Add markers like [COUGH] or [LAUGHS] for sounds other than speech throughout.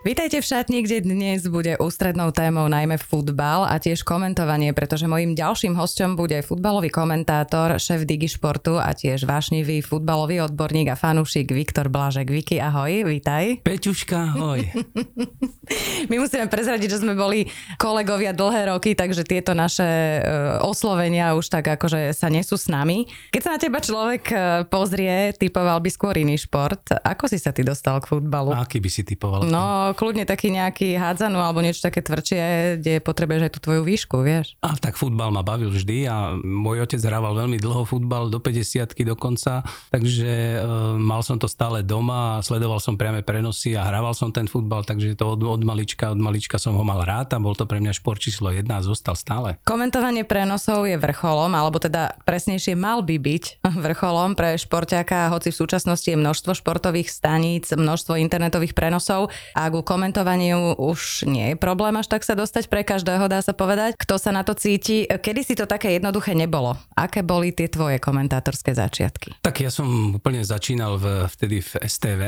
Vítajte v šatni, kde dnes bude ústrednou témou najmä futbal a tiež komentovanie, pretože mojím ďalším hosťom bude futbalový komentátor, šéf Digišportu a tiež vášnivý futbalový odborník a fanúšik Viktor Blažek. Viki, ahoj, vítaj. Peťuška, ahoj. [LAUGHS] My musíme prezradiť, že sme boli kolegovia dlhé roky, takže tieto naše e, oslovenia už tak akože sa nesú s nami. Keď sa na teba človek e, pozrie, typoval by skôr iný šport. Ako si sa ty dostal k futbalu? aký by si typoval? No, kľudne taký nejaký hádzanú alebo niečo také tvrdšie, kde potrebuješ aj tú tvoju výšku, vieš. A tak futbal ma bavil vždy a môj otec hrával veľmi dlho futbal, do 50 dokonca, takže e, mal som to stále doma a sledoval som priame prenosy a hrával som ten futbal, takže to od, od malička, od malička som ho mal rád a bol to pre mňa šport číslo jedna a zostal stále. Komentovanie prenosov je vrcholom, alebo teda presnejšie mal by byť vrcholom pre športiaka, hoci v súčasnosti je množstvo športových staníc, množstvo internetových prenosov a ak ku komentovaniu už nie je problém až tak sa dostať pre každého, dá sa povedať. Kto sa na to cíti? Kedy si to také jednoduché nebolo? Aké boli tie tvoje komentátorské začiatky? Tak ja som úplne začínal v, vtedy v STV,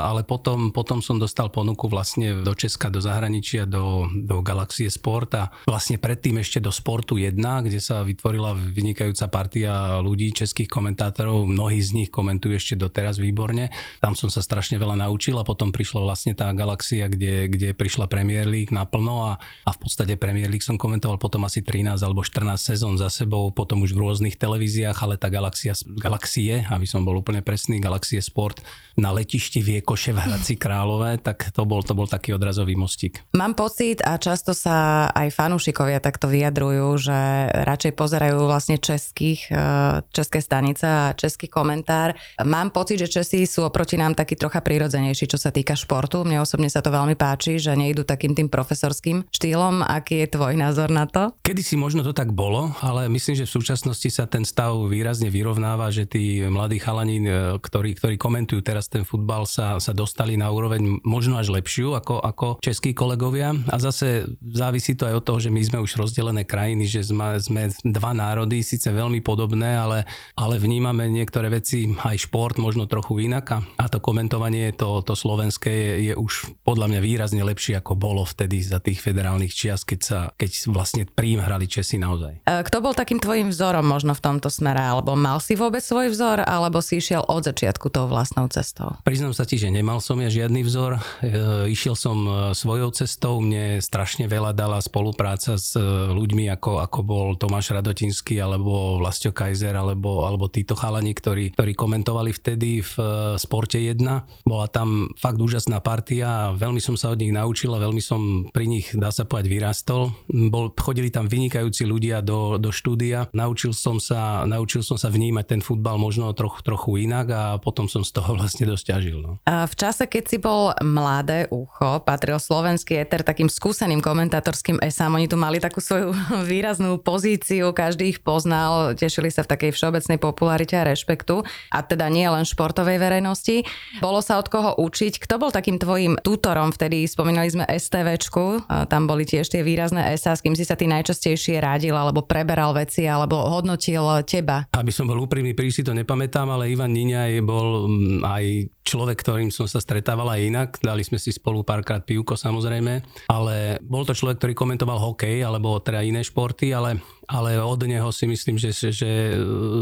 ale potom, potom som dostal ponuku vlastne do Česka, do zahraničia, do, do Galaxie Sport a vlastne predtým ešte do Sportu 1, kde sa vytvorila vynikajúca partia ľudí, českých komentátorov. Mnohí z nich komentujú ešte doteraz výborne. Tam som sa strašne veľa naučil a potom prišlo vlastne tá galaxia, kde, kde prišla Premier League naplno a, a v podstate Premier League som komentoval potom asi 13 alebo 14 sezón za sebou, potom už v rôznych televíziách, ale tá galaxia, galaxie, aby som bol úplne presný, Galaxie Sport na letišti Viekoše v Hradci [LAUGHS] Králové, tak to bol, to bol taký odrazový mostík. Mám pocit a často sa aj fanúšikovia takto vyjadrujú, že radšej pozerajú vlastne českých, e, české stanice a český komentár. Mám pocit, že Česi sú oproti nám taký trocha prirodzenejší, čo sa týka športu. Mne osobne sa to veľmi páči, že nejdu takým tým profesorským štýlom. Aký je tvoj názor na to? Kedy si možno to tak bolo, ale myslím, že v súčasnosti sa ten stav výrazne vyrovnáva, že tí mladí chalani, e, ktorí, ktorí komentujú teraz ten futbal, sa, sa dostali na úroveň možno až lepšiu ako, ako českí kolegovia. A zase závisí to aj od toho, že my sme už rozdelené krajiny, že sme, sme dva národy, síce veľmi podobné, ale, ale vnímame niektoré veci, aj šport možno trochu inak a, to komentovanie, to, to slovenské je, je už podľa mňa výrazne lepšie, ako bolo vtedy za tých federálnych čias, keď, sa, keď vlastne príjm hrali Česi naozaj. E, kto bol takým tvojim vzorom možno v tomto smere? Alebo mal si vôbec svoj vzor, alebo si išiel od začiatku tou vlastnou cestou? Priznám sa ti, že nemal som ja žiadny vzor. E, išiel som e, svojou cestou. Mne strašne veľa dala spolupráca s ľuďmi, ako, ako bol Tomáš Radotinský, alebo Vlastio Kaiser, alebo, alebo títo chalani, ktorí, ktorí komentovali vtedy v Sporte 1. Bola tam fakt úžasná partia partia a veľmi som sa od nich naučil a veľmi som pri nich, dá sa povedať, vyrastol. Bol, chodili tam vynikajúci ľudia do, do štúdia. Naučil som, sa, naučil som sa vnímať ten futbal možno trochu, trochu inak a potom som z toho [LAUGHS] vlastne dosť ťažil. No. A v čase, keď si bol mladé ucho, patril slovenský eter takým skúseným komentátorským esám. Oni tu mali takú svoju [LAUGHS] výraznú pozíciu, každý ich poznal, tešili sa v takej všeobecnej popularite a rešpektu. A teda nie len športovej verejnosti. Bolo sa od koho učiť. Kto bol takým tvojim tvojim tutorom, vtedy spomínali sme STVčku, tam boli tiež tie výrazné SA, s kým si sa ty najčastejšie radil, alebo preberal veci, alebo hodnotil teba? Aby som bol úprimný, príliš si to nepamätám, ale Ivan Niňaj bol mm, aj človek, ktorým som sa stretával aj inak. Dali sme si spolu párkrát pivko samozrejme, ale bol to človek, ktorý komentoval hokej alebo teda iné športy, ale ale od neho si myslím, že, že, že e,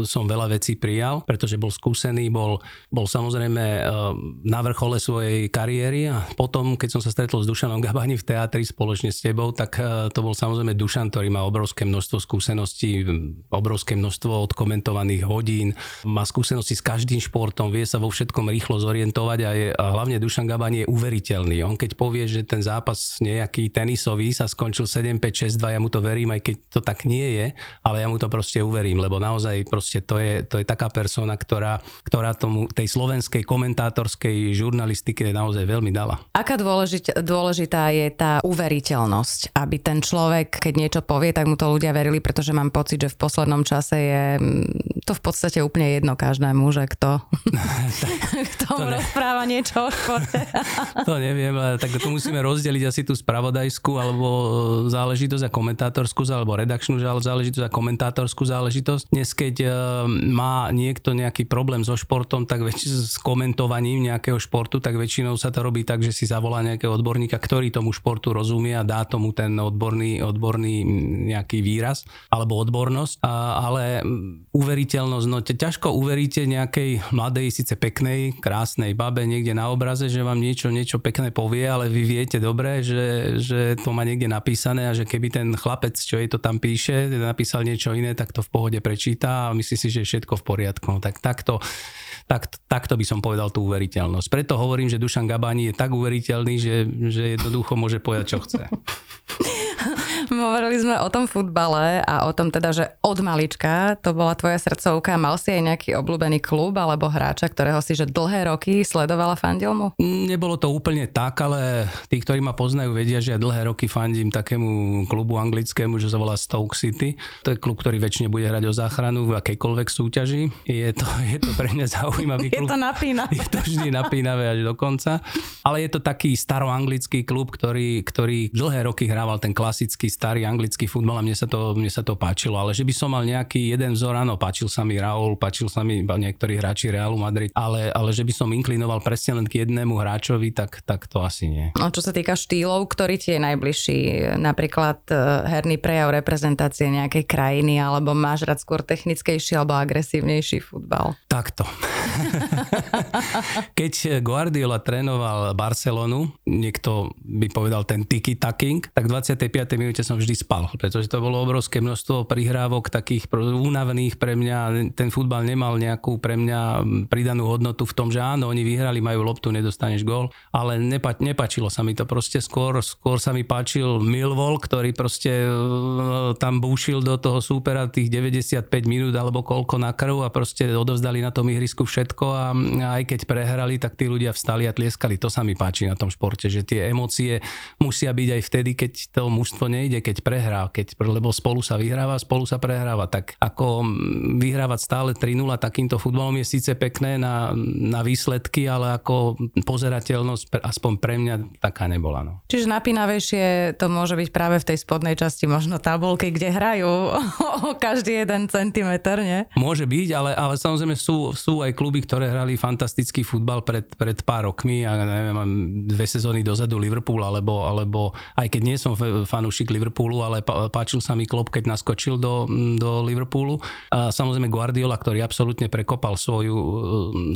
som veľa vecí prijal, pretože bol skúsený, bol, bol samozrejme e, na vrchole svojej kariéry a potom, keď som sa stretol s Dušanom Gabani v teatri spoločne s tebou, tak e, to bol samozrejme Dušan, ktorý má obrovské množstvo skúseností, obrovské množstvo odkomentovaných hodín, má skúsenosti s každým športom, vie sa vo všetkom rýchlo zorientovať a, je, a hlavne Dušan Gabani je uveriteľný. On keď povie, že ten zápas nejaký tenisový sa skončil 7-5-6-2, ja mu to verím, aj keď to tak nie je je, ale ja mu to proste uverím, lebo naozaj proste to je, to je taká persona, ktorá, ktorá tomu, tej slovenskej komentátorskej žurnalistike naozaj veľmi dala. Aká dôležit, dôležitá je tá uveriteľnosť, aby ten človek, keď niečo povie, tak mu to ľudia verili, pretože mám pocit, že v poslednom čase je mm, to v podstate úplne jedno každému, že kto, [LAUGHS] kto mu rozpráva niečo o športe. [LAUGHS] to neviem, ale tak to musíme rozdeliť asi tú spravodajskú alebo záležitosť a komentátorskú alebo redakčnú záležitosť a komentátorskú záležitosť. Dnes, keď e, má niekto nejaký problém so športom, tak väč- s komentovaním nejakého športu, tak väčšinou sa to robí tak, že si zavolá nejakého odborníka, ktorý tomu športu rozumie a dá tomu ten odborný, odborný nejaký výraz alebo odbornosť. A, ale uveriteľnosť, no ťažko uveríte nejakej mladej, síce peknej, krásnej babe niekde na obraze, že vám niečo, niečo pekné povie, ale vy viete dobre, že, že to má niekde napísané a že keby ten chlapec, čo jej to tam píše, napísal niečo iné, tak to v pohode prečíta a myslí si, že je všetko v poriadku. No, tak takto, tak, takto by som povedal tú uveriteľnosť. Preto hovorím, že Dušan Gabani je tak uveriteľný, že, že jednoducho môže povedať, čo chce. [LAUGHS] [LAUGHS] Hovorili sme o tom futbale a o tom teda, že od malička to bola tvoja srdcovka. Mal si aj nejaký obľúbený klub alebo hráča, ktorého si že dlhé roky sledovala, fandil mu? Nebolo to úplne tak, ale tí, ktorí ma poznajú, vedia, že ja dlhé roky fandím takému klubu anglickému, že sa volá Stoke City. To je klub, ktorý väčšine bude hrať o záchranu v akejkoľvek súťaži. Je to, [LAUGHS] je to pre mňa zaujímavý klub. [LAUGHS] Je to napínavé. Je to vždy napínavé až do konca. Ale je to taký staroanglický klub, ktorý, ktorý dlhé roky hrával ten klasický starý anglický futbal a mne sa, to, mne sa to páčilo. Ale že by som mal nejaký jeden vzor, áno, páčil sa mi Raúl, páčil sa mi niektorí hráči Realu Madrid, ale, ale že by som inklinoval presne len k jednému hráčovi, tak, tak to asi nie. No, čo sa týka štýlov, ktorý ti je najbližší? Napríklad e, herný prejav reprezentácie nejakej krajiny, alebo máš rád skôr technickejší alebo agresívnejší futbal? Takto. [LAUGHS] Keď Guardiola trénoval Barcelonu, niekto by povedal ten tiki-taking, tak 25. minúte som vždy spal, pretože to bolo obrovské množstvo prihrávok takých únavných pre mňa. Ten futbal nemal nejakú pre mňa pridanú hodnotu v tom, že áno, oni vyhrali, majú loptu, nedostaneš gól, ale nepa- nepačilo sa mi to proste skôr, skôr sa mi páčil Milvol, ktorý proste e, tam búšil do toho súpera tých 95 minút alebo koľko na krv a proste odovzdali na tom ihrisku všetko a aj keď prehrali, tak tí ľudia vstali a tlieskali. To sa mi páči na tom športe, že tie emócie musia byť aj vtedy, keď to mužstvo nejde, keď prehrá, keď, lebo spolu sa vyhráva, spolu sa prehráva. Tak ako vyhrávať stále 3-0 takýmto futbalom je síce pekné na, na výsledky, ale ako pozerateľnosť aspoň pre mňa taká nebola. No. Čiže napínavejšie to môže byť práve v tej spodnej časti možno tabulky, kde hrajú [LAUGHS] o každý jeden centimetr, nie? Môže byť, ale, ale samozrejme sú, sú aj kluby, ktoré hrali fantastický futbal pred, pred pár rokmi a neviem, dve sezóny dozadu Liverpool, alebo, alebo aj keď nie som fanúšik Liverpoolu, ale páčil sa mi Klopp, keď naskočil do, do Liverpoolu. A samozrejme Guardiola, ktorý absolútne prekopal svoju,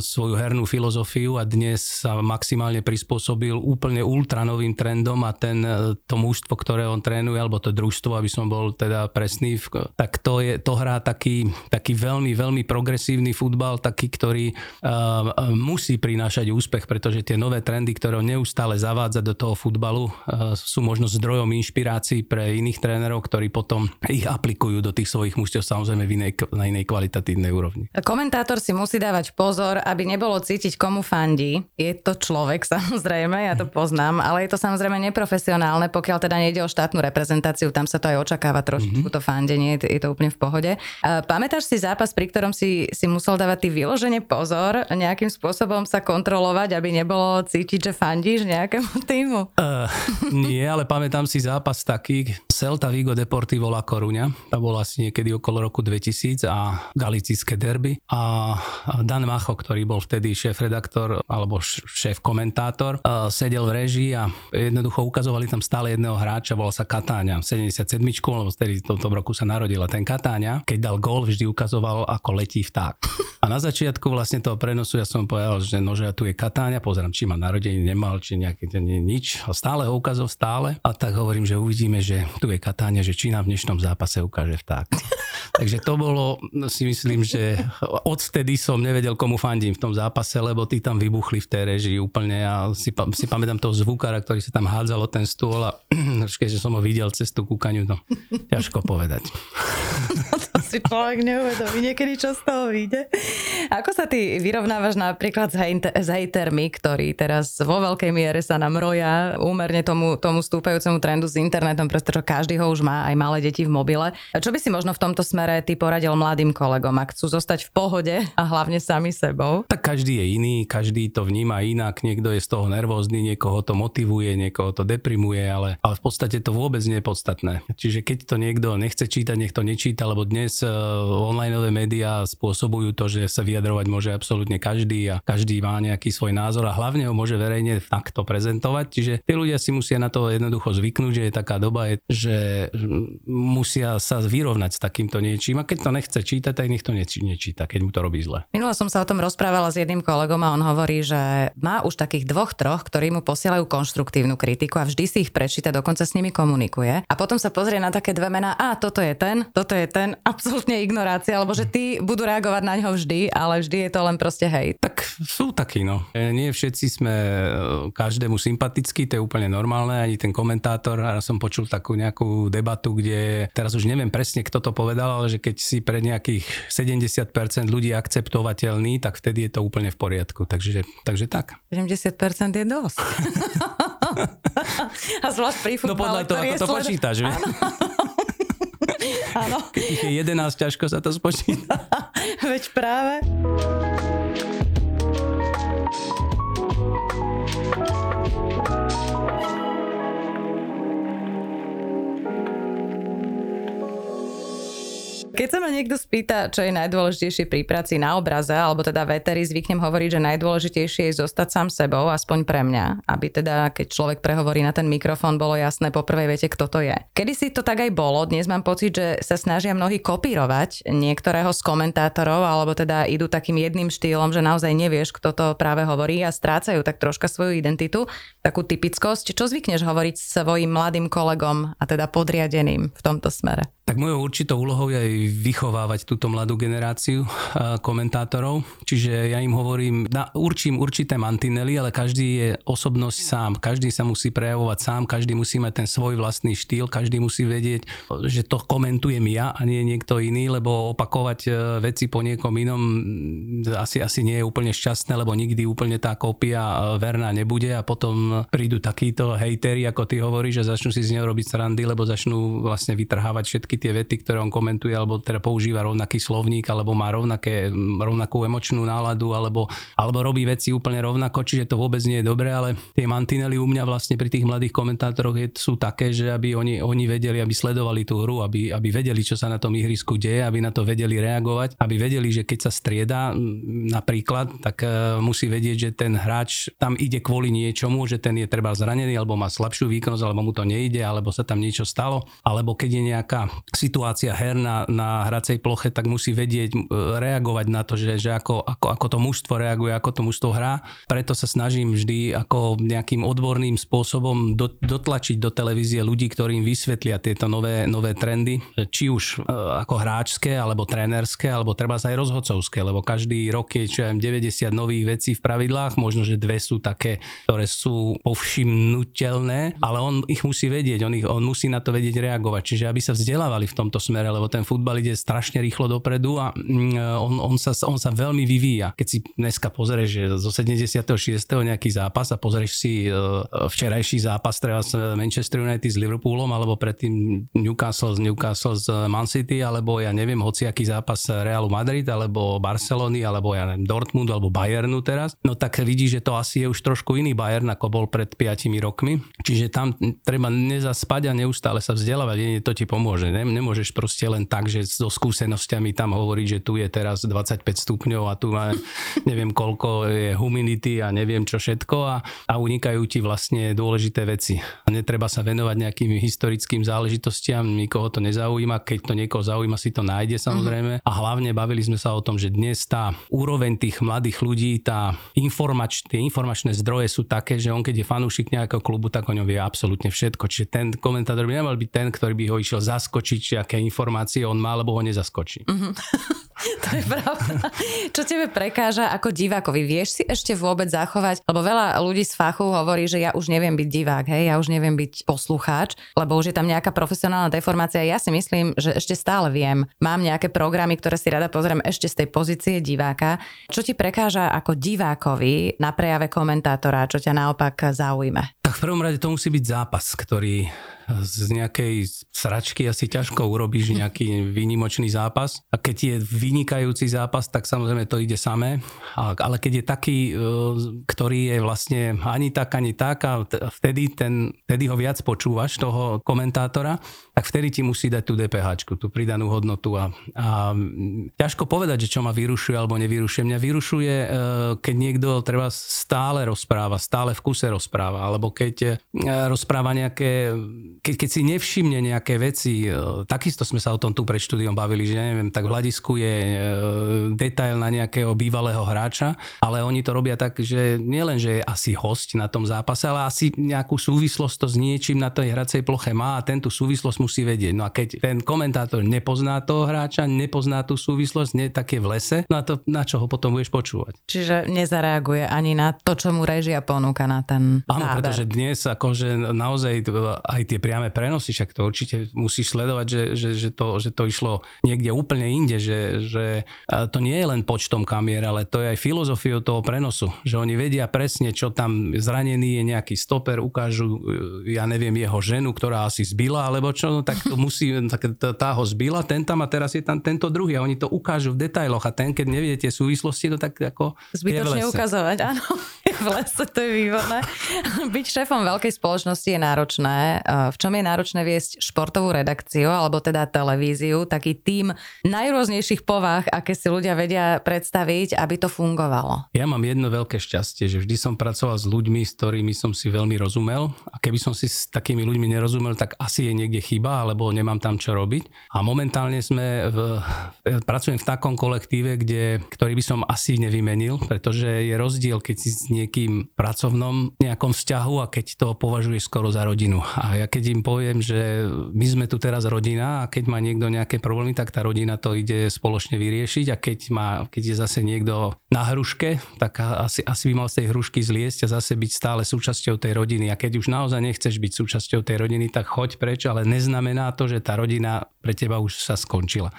svoju hernú filozofiu a dnes sa maximálne prispôsobil úplne ultranovým trendom a ten, to mužstvo, ktoré on trénuje, alebo to družstvo, aby som bol teda presný, tak to, je, to hrá taký, taký veľmi, veľmi progresívny futbal, taký, ktorý uh, musí prinášať úspech, pretože tie nové trendy, ktoré on neustále zavádza do toho futbalu, uh, sú možno zdrojom inšpirácií pre iných trénerov, ktorí potom ich aplikujú do tých svojich mužstiev samozrejme v inej, na inej kvalitatívnej úrovni. Komentátor si musí dávať pozor, aby nebolo cítiť, komu fandí. Je to človek [LAUGHS] samozrejme, ja to poznám, ale je to samozrejme neprofesionálne, pokiaľ teda nejde o štátnu reprezentáciu, tam sa to aj očakáva trošku mm-hmm. to fandenie, je to úplne v pohode. Uh, pamätáš si zápas, pri ktorom si, si musel dávať ty vyloženie pozor, nejakým spôsobom sa kontrolovať, aby nebolo cítiť, že fandíš nejakému [LAUGHS] týmu? Uh, nie, ale pamätám si zápas taký, Celta Vigo Deportivo La Coruña, to bolo asi niekedy okolo roku 2000 a galicijské derby a Dan Macho, ktorý bol vtedy šéf-redaktor alebo šéf-komentátor, uh, sedel v režii a jednoducho ukazovali tam stále jedného hráča, volal sa Katáňa, 77 lebo vtedy v tomto roku sa narodila ten Katáňa, keď dal gól, vždy ukazoval, ako letí vták. A na začiatku vlastne toho prenosu ja som povedal, že no, že tu je Katáňa, pozerám, či má narodení, nemal, či nejaké nič. A stále ho ukázal stále. A tak hovorím, že uvidíme, že tu je Katáňa, že či nám v dnešnom zápase ukáže vták. [LAUGHS] Takže to bolo, si myslím, že odvtedy som nevedel, komu fandím v tom zápase, lebo tí tam vybuchli v tej režii úplne a si, si pamätám toho zvukára, ktorý sa tam hádzal ten stôl a [CLEARS THROAT] keďže som ho videl cez tú kúkaniu, no ťažko povedať. No [LAUGHS] to si človek neuvedomí niekedy, čo z toho vyjde. Ako sa ty vyrovnávaš napríklad s, hejt- s hejtermi, ktorí teraz vo veľkej miere sa nám roja úmerne tomu, tomu stúpajúcemu trendu s internetom, pretože každý ho už má, aj malé deti v mobile. Čo by si možno v tomto smere ty poradil mladým kolegom, ak chcú zostať v pohode a hlavne sami sebou? Tak každý je iný, každý to vníma inak, niekto je z toho nervózny, niekoho to motivuje, niekoho to deprimuje, ale, ale v podstate to vôbec nie je podstatné. Čiže keď to niekto nechce čítať, nech to nečíta, lebo dnes uh, onlineové médiá spôsobujú to, že sa vyjadrovať môže absolútne každý a každý má nejaký svoj názor a hlavne ho môže verejne takto prezentovať. Čiže tí ľudia si musia na to jednoducho zvyknúť, že je taká doba, že musia sa vyrovnať s takýmto niečím a keď to nechce čítať, tak nech to nečíta, keď mu to robí zle. Minula som sa o tom rozprávala s jedným kolegom a on hovorí, že má už takých dvoch, troch, ktorí mu posielajú konštruktívnu kritiku a vždy si ich prečíta, dokonca s nimi komunikuje. A potom sa pozrie na také dve mená, a toto je ten, toto je ten, [LAUGHS] absolútne ignorácia, alebo že tí budú reagovať na ňo vždy, ale vždy je to len proste hej. Tak sú takí, no. E, nie všetci sme e, každému sympatickí, to je úplne normálne, ani ten komentátor, a som počul takú nejakú debatu, kde teraz už neviem presne, kto to povedal, ale že keď si pre nejakých 70% ľudí akceptovateľný, tak vtedy je to úplne v poriadku. Takže, takže tak. 70% je dosť. [LAUGHS] a zvlášť pri futbale, No podľa toho, ako to sled... počítaš, [LAUGHS] Áno. Keď je 11, ťažko sa to spočíta. [LAUGHS] Veď práve. Keď sa ma niekto spýta, čo je najdôležitejšie pri práci na obraze, alebo teda vetery, zvyknem hovoriť, že najdôležitejšie je zostať sám sebou, aspoň pre mňa, aby teda, keď človek prehovorí na ten mikrofón, bolo jasné po prvej vete, kto to je. Kedy si to tak aj bolo, dnes mám pocit, že sa snažia mnohí kopírovať niektorého z komentátorov, alebo teda idú takým jedným štýlom, že naozaj nevieš, kto to práve hovorí a strácajú tak troška svoju identitu, takú typickosť. Čo zvykneš hovoriť svojim mladým kolegom a teda podriadeným v tomto smere? Tak mojou určitou úlohou je aj vychovávať túto mladú generáciu komentátorov. Čiže ja im hovorím, na, určím určité mantinely, ale každý je osobnosť sám. Každý sa musí prejavovať sám, každý musí mať ten svoj vlastný štýl, každý musí vedieť, že to komentujem ja a nie niekto iný, lebo opakovať e, veci po niekom inom asi, asi nie je úplne šťastné, lebo nikdy úplne tá kópia e, verná nebude a potom prídu takíto hejteri, ako ty hovoríš, a začnú si z neho robiť srandy, lebo začnú vlastne vytrhávať všetky tie vety, ktoré on komentuje, alebo teda používa rovnaký slovník, alebo má rovnaké, rovnakú emočnú náladu, alebo, alebo robí veci úplne rovnako, čiže to vôbec nie je dobré, ale tie mantinely u mňa vlastne pri tých mladých komentátoroch je, sú také, že aby oni, oni vedeli, aby sledovali tú hru, aby, aby vedeli, čo sa na tom ihrisku deje, aby na to vedeli reagovať, aby vedeli, že keď sa strieda napríklad, tak uh, musí vedieť, že ten hráč tam ide kvôli niečomu, že ten je treba zranený, alebo má slabšiu výkonnosť, alebo mu to nejde, alebo sa tam niečo stalo, alebo keď je nejaká situácia her na, na hracej ploche, tak musí vedieť reagovať na to, že, že ako, ako, ako to mužstvo reaguje, ako to mužstvo hrá. Preto sa snažím vždy ako nejakým odborným spôsobom do, dotlačiť do televízie ľudí, ktorým vysvetlia tieto nové, nové trendy, či už e, ako hráčské, alebo trénerské, alebo treba sa aj rozhodcovské, lebo každý rok je čo 90 nových vecí v pravidlách, možno, že dve sú také, ktoré sú povšimnutelné, ale on ich musí vedieť, on, ich, on musí na to vedieť reagovať. Čiže aby sa vzdelávali v tomto smere, lebo ten futbal ide strašne rýchlo dopredu a mm, on, on, sa, on sa veľmi vyvíja. Keď si dneska pozrieš že zo 76. nejaký zápas a pozrieš si e, včerajší zápas treba s Manchester United s Liverpoolom alebo predtým Newcastle z Newcastle z Man City alebo ja neviem, hociaký zápas Realu Madrid alebo Barcelony alebo ja neviem, Dortmundu alebo Bayernu teraz, no tak vidíš, že to asi je už trošku iný Bayern, ako bol pred 5 rokmi. Čiže tam treba nezaspať a neustále sa vzdelávať, nie to ti pomôže. Nemôžeš proste len tak, že so skúsenosťami tam hovoriť, že tu je teraz 25 stupňov a tu má [LAUGHS] neviem koľko je humidity a neviem čo všetko a, a unikajú ti vlastne dôležité veci. A netreba sa venovať nejakým historickým záležitostiam, nikoho to nezaujíma, keď to niekoho zaujíma, si to nájde samozrejme. A hlavne bavili sme sa o tom, že dnes tá úroveň tých mladých ľudí, tá informač, tie informačné zdroje sú také, že on keď je fanúšik nejakého klubu, tak o ňom vie absolútne všetko. Čiže ten komentátor by nemal byť ten, ktorý by ho išiel zaskočiť zaskočiť, aké informácie on má, alebo ho nezaskočí. Mm-hmm. [LAUGHS] to je pravda. Čo tebe prekáža ako divákovi? Vieš si ešte vôbec zachovať? Lebo veľa ľudí z fachu hovorí, že ja už neviem byť divák, hej, ja už neviem byť poslucháč, lebo už je tam nejaká profesionálna deformácia. Ja si myslím, že ešte stále viem. Mám nejaké programy, ktoré si rada pozriem ešte z tej pozície diváka. Čo ti prekáža ako divákovi na prejave komentátora, čo ťa naopak zaujme? Tak v prvom rade to musí byť zápas, ktorý z nejakej sračky asi ťažko urobíš [LAUGHS] nejaký výnimočný zápas. A keď je vynikajúci zápas, tak samozrejme to ide samé. Ale keď je taký, e, ktorý je vlastne ani tak, ani tak a vtedy, ten, vtedy ho viac počúvaš, toho komentátora, tak vtedy ti musí dať tú DPH, tú pridanú hodnotu. A, a ťažko povedať, že čo ma vyrušuje alebo nevyrušuje. Mňa vyrušuje, e, keď niekto treba stále rozpráva, stále v kuse rozpráva, alebo keď e, rozpráva nejaké keď, keď si nevšimne nejaké veci, e, takisto sme sa o tom tu pred štúdiom bavili, že neviem, tak v hľadisku je e, detail na nejakého bývalého hráča, ale oni to robia tak, že nielen, že je asi host na tom zápase, ale asi nejakú súvislosť to s niečím na tej hracej ploche má a tento súvislosť musí vedieť. No a keď ten komentátor nepozná toho hráča, nepozná tú súvislosť, nie tak je v lese, no a to na čo ho potom budeš počúvať? Čiže nezareaguje ani na to, čo mu režia ponúka na ten Áno, pretože dnes akože naozaj aj tie priame prenosy, však to určite musíš sledovať, že, že, že, to, že to išlo niekde úplne inde, že, že to nie je len počtom kamier, ale to je aj filozofiou toho prenosu, že oni vedia presne, čo tam zranený je nejaký stoper, ukážu, e, ja neviem, jeho ženu, ktorá asi zbila, alebo čo, no, tak to [LAUGHS] musí, tak tá ho zbila, ten tam a teraz je tam tento druhý a oni to ukážu v detailoch a ten, keď nevie tie súvislosti, to tak ako Zbytočne ukazovať, áno. V lese, to je výborné. [LAUGHS] Byť šéfom veľkej spoločnosti je náročné. V čom je náročné viesť športovú redakciu, alebo teda televíziu, taký tým najrôznejších povách, aké si ľudia vedia predstaviť, aby to fungovalo? Ja mám jedno veľké šťastie, že vždy som pracoval s ľuďmi, s ktorými som si veľmi rozumel a keby som si s takými ľuďmi nerozumel, tak asi je niekde chyba, alebo nemám tam čo robiť. A momentálne sme v, pracujem v takom kolektíve, kde, ktorý by som asi nevymenil, pretože je rozdiel, keď si s niekým pracovnom nejakom vzťahu a keď to považuješ skoro za rodinu. A ja keď im poviem, že my sme tu teraz rodina a keď má niekto nejaké problémy, tak tá rodina to ide spoločne vyriešiť a keď, má, keď je zase niekto na hruške, tak asi, asi by mal z tej hrušky zliesť a zase byť stále súčasťou tej rodiny. A keď už naozaj nechceš byť súčasťou tej rodiny, tak choď preč, ale neznamená to, že tá rodina pre teba už sa skončila.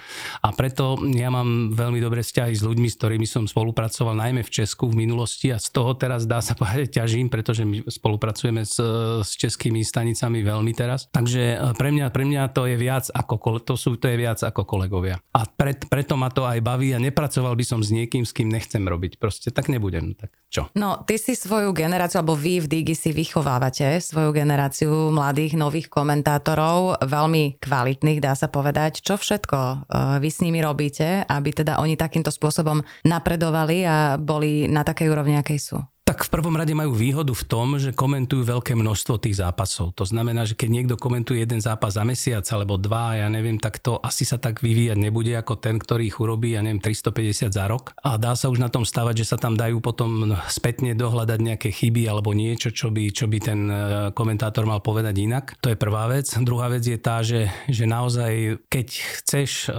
A preto ja mám veľmi dobré vzťahy s ľuďmi, s ktorými som spolupracoval najmä v Česku v minulosti a z toho teraz dá sa povedať ťažím, pretože my spolupracujeme s, s českými stanicami veľmi teraz. Takže e, pre mňa, pre mňa to je viac ako, to sú, to je viac ako kolegovia. A pred, preto ma to aj baví a nepracoval by som s niekým, s kým nechcem robiť. Proste tak nebudem. Tak čo? No, ty si svoju generáciu, alebo vy v Digi si vychovávate svoju generáciu mladých, nových komentátorov, veľmi kvalitných, dá sa povedať. Čo všetko e, vy s nimi robíte, aby teda oni takýmto spôsobom napredovali a boli na takej úrovni, akej sú? Tak v prvom rade majú výhodu v tom, že komentujú veľké množstvo tých zápasov. To znamená, že keď niekto komentuje jeden zápas za mesiac alebo dva, ja neviem, tak to asi sa tak vyvíjať nebude ako ten, ktorý ich urobí, ja neviem, 350 za rok. A dá sa už na tom stavať, že sa tam dajú potom spätne dohľadať nejaké chyby alebo niečo, čo by, čo by ten e, komentátor mal povedať inak. To je prvá vec. Druhá vec je tá, že, že naozaj, keď chceš e,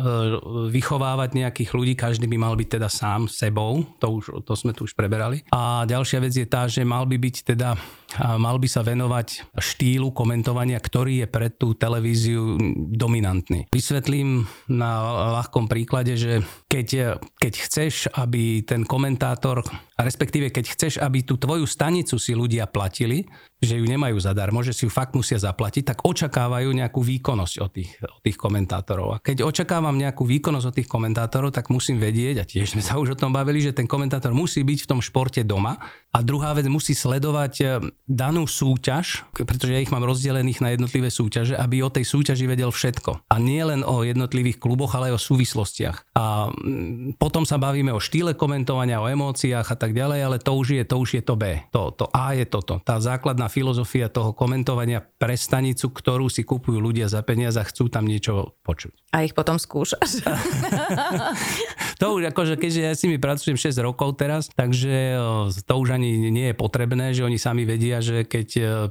vychovávať nejakých ľudí, každý by mal byť teda sám sebou. To, už, to sme tu už preberali. A ďalšia vec je tá, že mal by byť teda, mal by sa venovať štýlu komentovania, ktorý je pre tú televíziu dominantný. Vysvetlím na ľahkom príklade, že keď, keď chceš, aby ten komentátor, respektíve keď chceš, aby tú tvoju stanicu si ľudia platili, že ju nemajú zadarmo, že si ju fakt musia zaplatiť, tak očakávajú nejakú výkonnosť od tých, od tých komentátorov. A keď očakávam nejakú výkonnosť od tých komentátorov, tak musím vedieť, a tiež sme sa už o tom bavili, že ten komentátor musí byť v tom športe doma. A druhá vec, musí sledovať danú súťaž, pretože ja ich mám rozdelených na jednotlivé súťaže, aby o tej súťaži vedel všetko. A nie len o jednotlivých kluboch, ale aj o súvislostiach. A mm, potom sa bavíme o štýle komentovania, o emóciách a tak ďalej, ale to už je to, už je to B. To, to A je toto. Tá základná filozofia toho komentovania pre stanicu, ktorú si kupujú ľudia za peniaze a chcú tam niečo počuť. A ich potom skúšaš? [LAUGHS] to už akože, keďže ja s nimi pracujem 6 rokov teraz, takže to už ani nie je potrebné, že oni sami vedia, že keď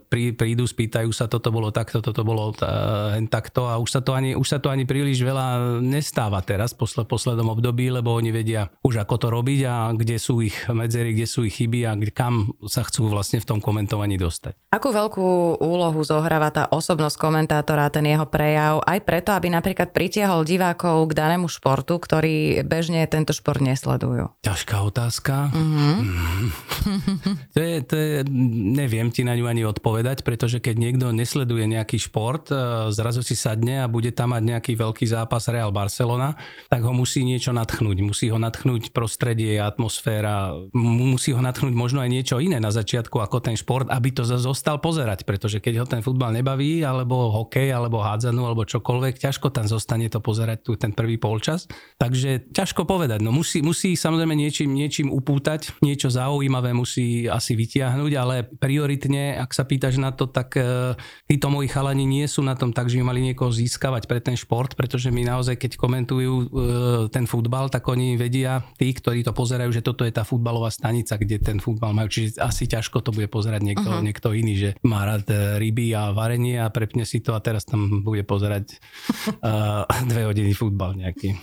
prí, prídu, spýtajú sa, toto bolo takto, toto bolo hen takto a už sa to ani, už sa to ani príliš veľa nestáva teraz v posled, poslednom období, lebo oni vedia už ako to robiť a kde sú ich medzery, kde sú ich chyby a kam sa chcú vlastne v tom komentovaní dostať. Akú veľkú úlohu zohráva tá osobnosť komentátora, ten jeho prejav, aj preto, aby napríklad pritiahol divákov k danému športu, ktorí bežne tento šport nesledujú? Ťažká otázka. Mm-hmm. [LAUGHS] to, je, to je, neviem ti na ňu ani odpovedať, pretože keď niekto nesleduje nejaký šport, e, zrazu si sadne a bude tam mať nejaký veľký zápas Real Barcelona, tak ho musí niečo natchnúť. Musí ho natchnúť prostredie, atmosféra, musí ho natchnúť možno aj niečo iné na začiatku ako ten šport, aby to zostal pozerať, pretože keď ho ten futbal nebaví, alebo hokej, alebo hádzanú, alebo čokoľvek, ťažko tam zostane to pozerať tu ten prvý polčas. Takže ťažko povedať. No musí, musí samozrejme niečím, niečím upútať, niečo zaujímavé musí asi vytiahnuť, ale prioritne, ak sa pýtaš na to, tak e, títo moji chalani nie sú na tom tak, že by mali niekoho získavať pre ten šport, pretože my naozaj, keď komentujú e, ten futbal, tak oni vedia, tí, ktorí to pozerajú, že toto je tá futbalová stanica, kde ten futbal majú. Čiže asi ťažko to bude pozerať niekto, uh-huh. niekto iný, že má rád e, ryby a varenie a prepne si to a teraz tam bude pozerať uh, [LAUGHS] dve hodiny futbal nejaký.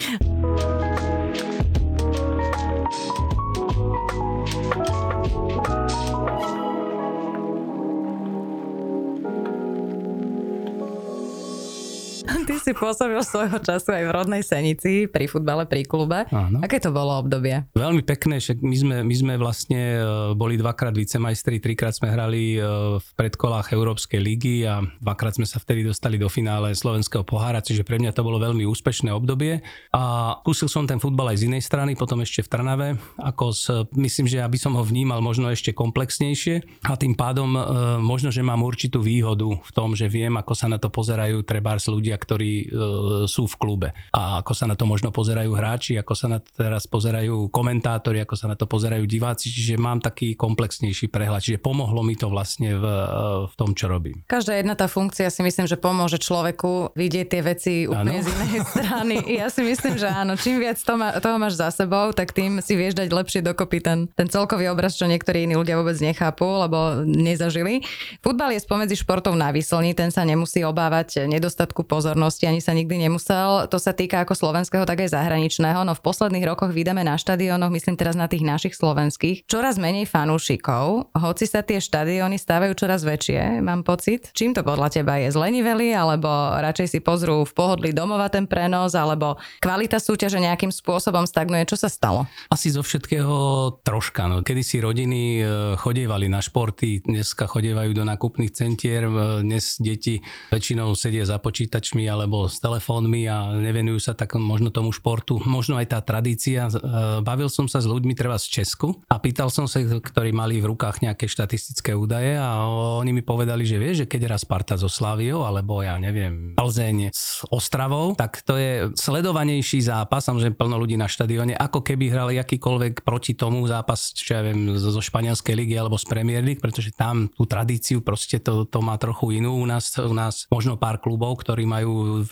Ty si pôsobil svojho času aj v rodnej Senici pri futbale, pri klube. Áno. Aké to bolo obdobie? Veľmi pekné, však my sme, my sme vlastne e, boli dvakrát vicemajstri, trikrát sme hrali e, v predkolách Európskej ligy a dvakrát sme sa vtedy dostali do finále Slovenského pohára, čiže pre mňa to bolo veľmi úspešné obdobie. A kúsil som ten futbal aj z inej strany, potom ešte v Trnave, ako s, myslím, že aby som ho vnímal možno ešte komplexnejšie a tým pádom e, možno, že mám určitú výhodu v tom, že viem, ako sa na to pozerajú trebárs ľudia, ktorí e, sú v klube. A ako sa na to možno pozerajú hráči, ako sa na to teraz pozerajú komentátori, ako sa na to pozerajú diváci, čiže mám taký komplexnejší prehľad. Čiže pomohlo mi to vlastne v, v tom, čo robím. Každá jedna tá funkcia si myslím, že pomôže človeku vidieť tie veci úplne ano. z inej [LAUGHS] strany. Ja si myslím, že áno, čím viac to má, toho máš za sebou, tak tým si vieš dať lepšie dokopy ten, ten celkový obraz, čo niektorí iní ľudia vôbec nechápu, lebo nezažili. Futbal je spomedzi športov na výslni, ten sa nemusí obávať nedostatku pozornosti minulosti ani sa nikdy nemusel. To sa týka ako slovenského, tak aj zahraničného. No v posledných rokoch vydáme na štadiónoch, myslím teraz na tých našich slovenských, čoraz menej fanúšikov, hoci sa tie štadióny stávajú čoraz väčšie, mám pocit. Čím to podľa teba je? Zleniveli, alebo radšej si pozrú v pohodlí domova ten prenos, alebo kvalita súťaže nejakým spôsobom stagnuje? Čo sa stalo? Asi zo všetkého troška. No. Kedy si rodiny e, chodievali na športy, dneska chodievajú do nákupných centier, e, dnes deti väčšinou sedia za počítačmi, ale alebo s telefónmi a nevenujú sa tak možno tomu športu. [LAUGHS] Možno aj tá tradícia. E, bavil som sa s ľuďmi treba z Česku a pýtal som sa, ktorí mali v rukách nejaké štatistické údaje a oni mi povedali, že vie, že keď raz Sparta so Slaviou alebo ja neviem, Plzeň s Ostravou, tak to je sledovanejší zápas, samozrejme plno ľudí na štadióne, ako keby hrali akýkoľvek proti tomu zápas, čo ja viem, zo španielskej ligy alebo z Premier League, pretože tam tú tradíciu proste to, to má trochu inú. U nás, u nás možno pár klubov, ktorí majú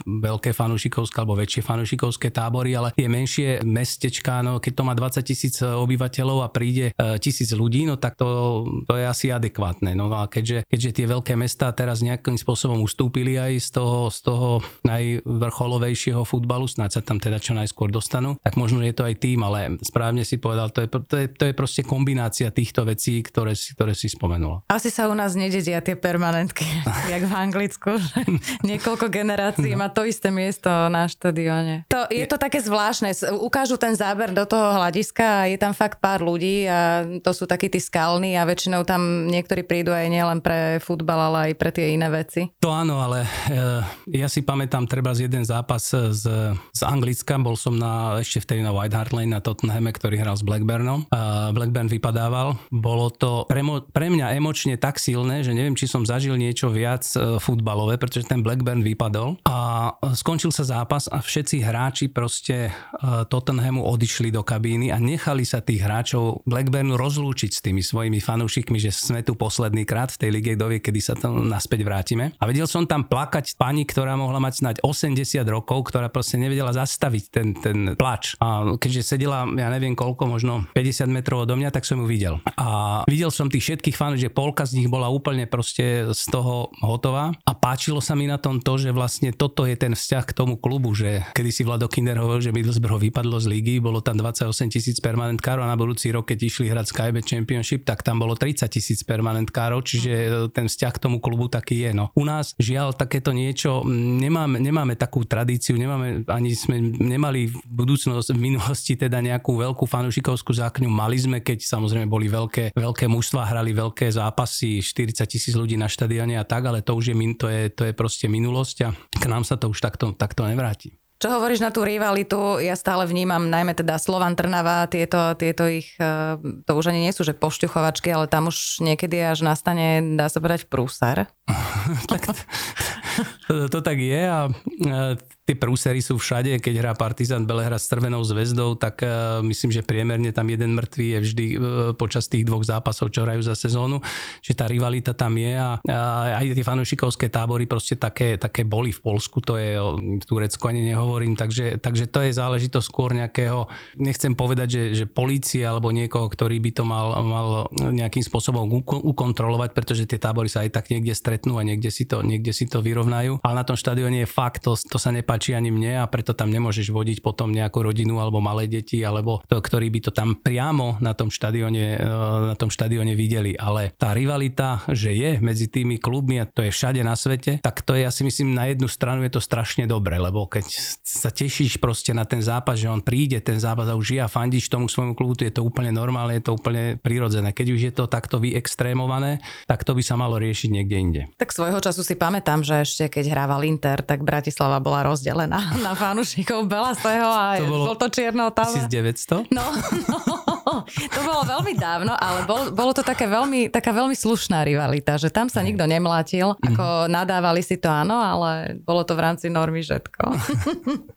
veľké fanúšikovské alebo väčšie fanúšikovské tábory, ale tie menšie mestečka, no keď to má 20 tisíc obyvateľov a príde e, tisíc ľudí, no tak to, to je asi adekvátne. No a keďže, keďže tie veľké mestá teraz nejakým spôsobom ustúpili aj z toho, z toho najvrcholovejšieho futbalu, snáď sa tam teda čo najskôr dostanú, tak možno je to aj tým, ale správne si povedal, to je, to je, to je proste kombinácia týchto vecí, ktoré si, ktoré si spomenula. Asi sa u nás nededia tie permanentky, [LAUGHS] jak v Anglicku, že [LAUGHS] niekoľko generácií Chelsea má to isté miesto na štadióne. To, je to také zvláštne. Ukážu ten záber do toho hľadiska a je tam fakt pár ľudí a to sú takí tí skalní a väčšinou tam niektorí prídu aj nielen pre futbal, ale aj pre tie iné veci. To áno, ale e, ja si pamätám treba z jeden zápas z, z Anglicka. Bol som na, ešte vtedy na White Hart Lane na Tottenhame, ktorý hral s Blackburnom. A Blackburn vypadával. Bolo to pre, mo, pre mňa emočne tak silné, že neviem, či som zažil niečo viac e, futbalové, pretože ten Blackburn vypadol. A skončil sa zápas a všetci hráči proste uh, Tottenhamu odišli do kabíny a nechali sa tých hráčov Blackburnu rozlúčiť s tými svojimi fanúšikmi, že sme tu posledný krát v tej lige, dovie, kedy sa tam naspäť vrátime. A vedel som tam plakať pani, ktorá mohla mať snáď 80 rokov, ktorá proste nevedela zastaviť ten, ten plač. A keďže sedela, ja neviem koľko, možno 50 metrov odo mňa, tak som ju videl. A videl som tých všetkých fanúšikov, že polka z nich bola úplne proste z toho hotová. A páčilo sa mi na tom to, že vlastne toto je ten vzťah k tomu klubu, že kedy si Vlado Kinder hovoril, že Middlesbrough vypadlo z ligy, bolo tam 28 tisíc permanentkárov a na budúci rok, keď išli hrať Skybet Championship, tak tam bolo 30 tisíc permanentkárov, čiže ten vzťah k tomu klubu taký je. No. U nás žiaľ takéto niečo, nemáme, nemáme takú tradíciu, nemáme, ani sme nemali v budúcnosti, v minulosti teda nejakú veľkú fanúšikovskú zákňu. Mali sme, keď samozrejme boli veľké, veľké mužstva, hrali veľké zápasy, 40 tisíc ľudí na štadióne a tak, ale to už je, to je, to je proste minulosť a k nám sa to už takto, takto nevráti. Čo hovoríš na tú rivalitu? Ja stále vnímam najmä teda Slovan Trnava, tieto, tieto ich, e, to už ani nie sú, že pošťuchovačky, ale tam už niekedy až nastane, dá sa povedať, prúsar. [LAUGHS] [LAUGHS] tak, to, to tak je a tie prúsery sú všade, keď hrá Partizan Belehrad s Trvenou zväzdou, tak uh, myslím, že priemerne tam jeden mŕtvý je vždy uh, počas tých dvoch zápasov, čo hrajú za sezónu, že tá rivalita tam je a aj tie fanúšikovské tábory proste také, také boli v Polsku, to je o Turecku ani nehovorím, takže, takže to je záležitosť skôr nejakého, nechcem povedať, že, že polície alebo niekoho, ktorý by to mal, mal nejakým spôsobom ukontrolovať, pretože tie tábory sa aj tak niekde stretnú a niekde si to, niekde si to vyrovnajú, ale na tom štadióne je fakt, to, to sa nepáči ani mne a preto tam nemôžeš vodiť potom nejakú rodinu alebo malé deti, alebo to, ktorí by to tam priamo na tom štadióne, e, na tom štadióne videli. Ale tá rivalita, že je medzi tými klubmi a to je všade na svete, tak to je, ja si myslím, na jednu stranu je to strašne dobre, lebo keď sa tešíš proste na ten zápas, že on príde, ten zápas a už je a fandíš tomu svojmu klubu, je to úplne normálne, je to úplne prirodzené. Keď už je to takto vyextrémované, tak to by sa malo riešiť niekde inde. Tak svojho času si pamätám, že ešte keď hrával Inter, tak Bratislava bola rozdelená [LAUGHS] na fanúšikov Belasého a to bolo žlto-čierneho tam. 1900? No, no, [LAUGHS] to bolo veľmi dávno, ale bol, bolo to také veľmi, taká veľmi slušná rivalita, že tam sa nikto nemlátil, mm. ako nadávali si to áno, ale bolo to v rámci normy všetko.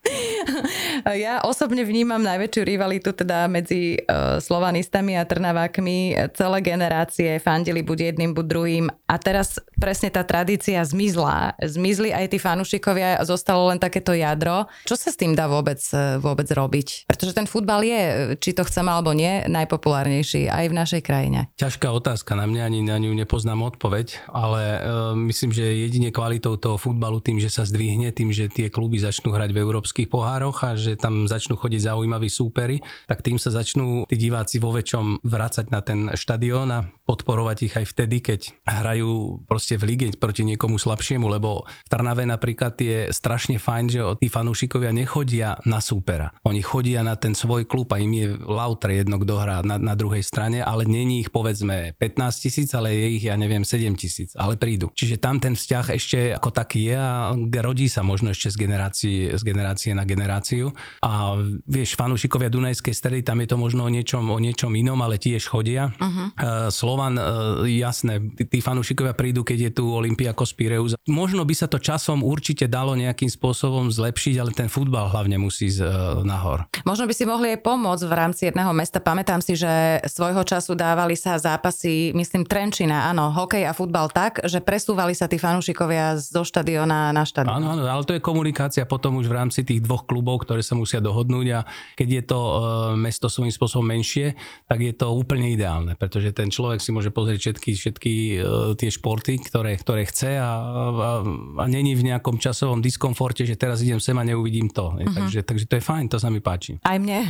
[LAUGHS] ja osobne vnímam najväčšiu rivalitu teda medzi uh, slovanistami a trnavákmi. Celé generácie fandili buď jedným, buď druhým a teraz presne tá tradícia zmizla. Zmizli aj tí fanúšikovia, zostalo len také takéto jadro. Čo sa s tým dá vôbec, e, vôbec robiť? Pretože ten futbal je, či to chceme alebo nie, najpopulárnejší aj v našej krajine. Ťažká otázka, na mňa ani na ňu nepoznám odpoveď, ale uh, myslím, že jedine kvalitou toho futbalu tým, že sa zdvihne, tým, že tie kluby začnú hrať v európskych pohároch a že tam začnú chodiť zaujímaví súpery, tak tým sa začnú tí diváci vo väčšom vrácať na ten štadión a podporovať ich aj vtedy, keď hrajú proste v lige proti niekomu slabšiemu, lebo v Trnave napríklad je strašne fajn, že tí fanúšikovia nechodia na súpera. Oni chodia na ten svoj klub a im je lautre jedno, kto hrá na, na druhej strane, ale není ich povedzme 15 tisíc, ale je ich, ja neviem, 7 tisíc, ale prídu. Čiže tam ten vzťah ešte ako taký je a rodí sa možno ešte z generácie, z generácie na generáciu. A vieš, fanúšikovia Dunajskej stredy, tam je to možno o niečom, o niečom inom, ale tiež chodia. Uh-huh. Slovan, e, jasné, tí fanúšikovia prídu, keď je tu Olympiakos Pireus. Možno by sa to časom určite dalo nejakým spôsobom zlepšiť, ale ten futbal hlavne musí ísť uh, nahor. Možno by si mohli aj pomôcť v rámci jedného mesta. Pamätám si, že svojho času dávali sa zápasy, myslím, Trenčina, áno, hokej a futbal tak, že presúvali sa tí fanúšikovia zo štadiona na štadión. Áno, áno, ale to je komunikácia potom už v rámci tých dvoch klubov, ktoré sa musia dohodnúť a keď je to uh, mesto svojím spôsobom menšie, tak je to úplne ideálne, pretože ten človek si môže pozrieť všetky, všetky uh, tie športy, ktoré, ktoré chce a, a, a není v nejakom časovom diskomforte, že teraz idem sem a neuvidím to. Uh-huh. Takže, takže to je fajn, to sa mi páči. Aj mne.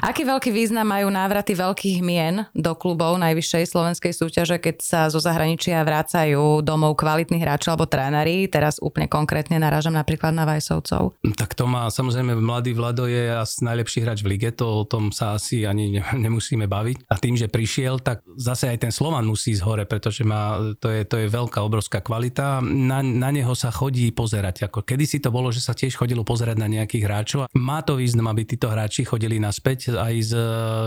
Aký veľký význam majú návraty veľkých mien do klubov najvyššej slovenskej súťaže, keď sa zo zahraničia vrácajú domov kvalitní hráči alebo tréneri? Teraz úplne konkrétne narážam napríklad na Vajsovcov. Tak to má samozrejme mladý Vlado je asi najlepší hráč v lige, to o tom sa asi ani nemusíme baviť. A tým, že prišiel, tak zase aj ten Slovan musí ísť hore, pretože má, to, je, to je veľká, obrovská kvalita. Na, na neho sa chodí pozerať. Ako kedysi to bolo, že sa tiež chodilo pozerať na nejakých hráčov. Má to význam, aby títo hráči chodili naspäť aj z,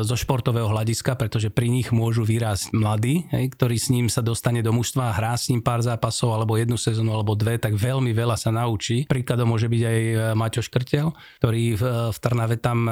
zo šport športového hľadiska, pretože pri nich môžu vyrásť mladí, hej, ktorý s ním sa dostane do mužstva, hrá s ním pár zápasov alebo jednu sezónu alebo dve, tak veľmi veľa sa naučí. Príkladom môže byť aj Maťo Škrtel, ktorý v, v Trnave tam